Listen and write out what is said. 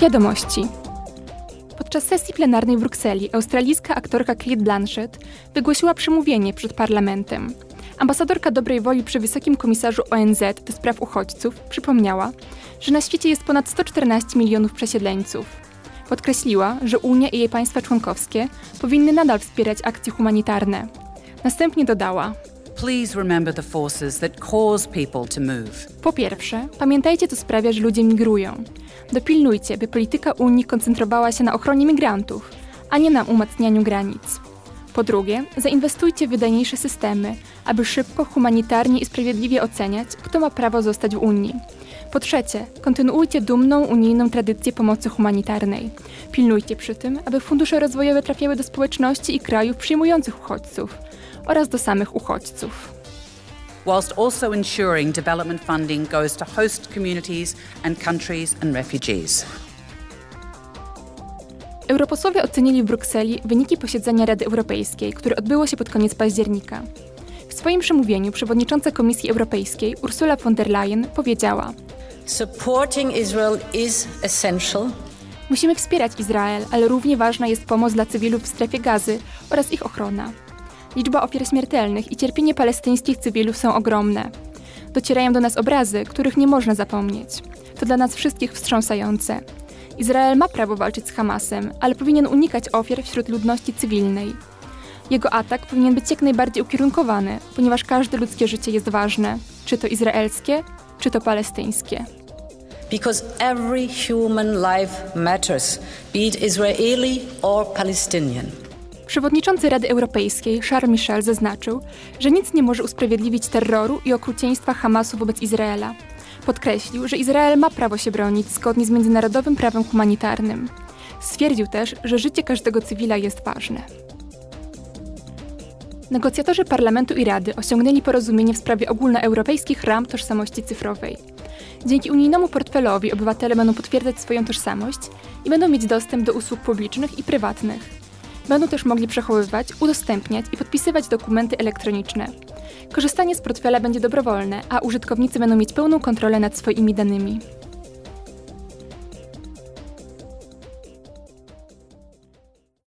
Wiadomości. Podczas sesji plenarnej w Brukseli australijska aktorka Kate Blanchett wygłosiła przemówienie przed parlamentem. Ambasadorka dobrej woli przy Wysokim Komisarzu ONZ do spraw uchodźców przypomniała, że na świecie jest ponad 114 milionów przesiedleńców. Podkreśliła, że Unia i jej państwa członkowskie powinny nadal wspierać akcje humanitarne. Następnie dodała: Po pierwsze, pamiętajcie, co sprawia, że ludzie migrują. Dopilnujcie, by polityka Unii koncentrowała się na ochronie migrantów, a nie na umacnianiu granic. Po drugie, zainwestujcie w wydajniejsze systemy, aby szybko, humanitarnie i sprawiedliwie oceniać, kto ma prawo zostać w Unii. Po trzecie, kontynuujcie dumną unijną tradycję pomocy humanitarnej. Pilnujcie przy tym, aby fundusze rozwojowe trafiały do społeczności i krajów przyjmujących uchodźców oraz do samych uchodźców. whilst also ensuring development funding goes to host communities and countries and refugees. Europosłowie ocenili w Brukseli wyniki posiedzenia Rady Europejskiej, które odbyło się pod koniec października. W swoim przemówieniu przewodnicząca Komisji Europejskiej Ursula von der Leyen powiedziała: Supporting Israel is essential Musimy wspierać Izrael, ale równie ważna jest pomoc dla cywilów w strefie gazy oraz ich ochrona. Liczba ofiar śmiertelnych i cierpienie palestyńskich cywilów są ogromne. Docierają do nas obrazy, których nie można zapomnieć. To dla nas wszystkich wstrząsające. Izrael ma prawo walczyć z Hamasem, ale powinien unikać ofiar wśród ludności cywilnej. Jego atak powinien być jak najbardziej ukierunkowany, ponieważ każde ludzkie życie jest ważne, czy to izraelskie, czy to palestyńskie. because every human life matters, be it Israeli or Palestinian. Przewodniczący Rady Europejskiej Charles Michel zaznaczył, że nic nie może usprawiedliwić terroru i okrucieństwa Hamasu wobec Izraela. Podkreślił, że Izrael ma prawo się bronić zgodnie z międzynarodowym prawem humanitarnym. Stwierdził też, że życie każdego cywila jest ważne. Negocjatorzy Parlamentu i Rady osiągnęli porozumienie w sprawie ogólnoeuropejskich ram tożsamości cyfrowej. Dzięki unijnemu portfelowi obywatele będą potwierdzać swoją tożsamość i będą mieć dostęp do usług publicznych i prywatnych. Będą też mogli przechowywać, udostępniać i podpisywać dokumenty elektroniczne. Korzystanie z portfela będzie dobrowolne, a użytkownicy będą mieć pełną kontrolę nad swoimi danymi.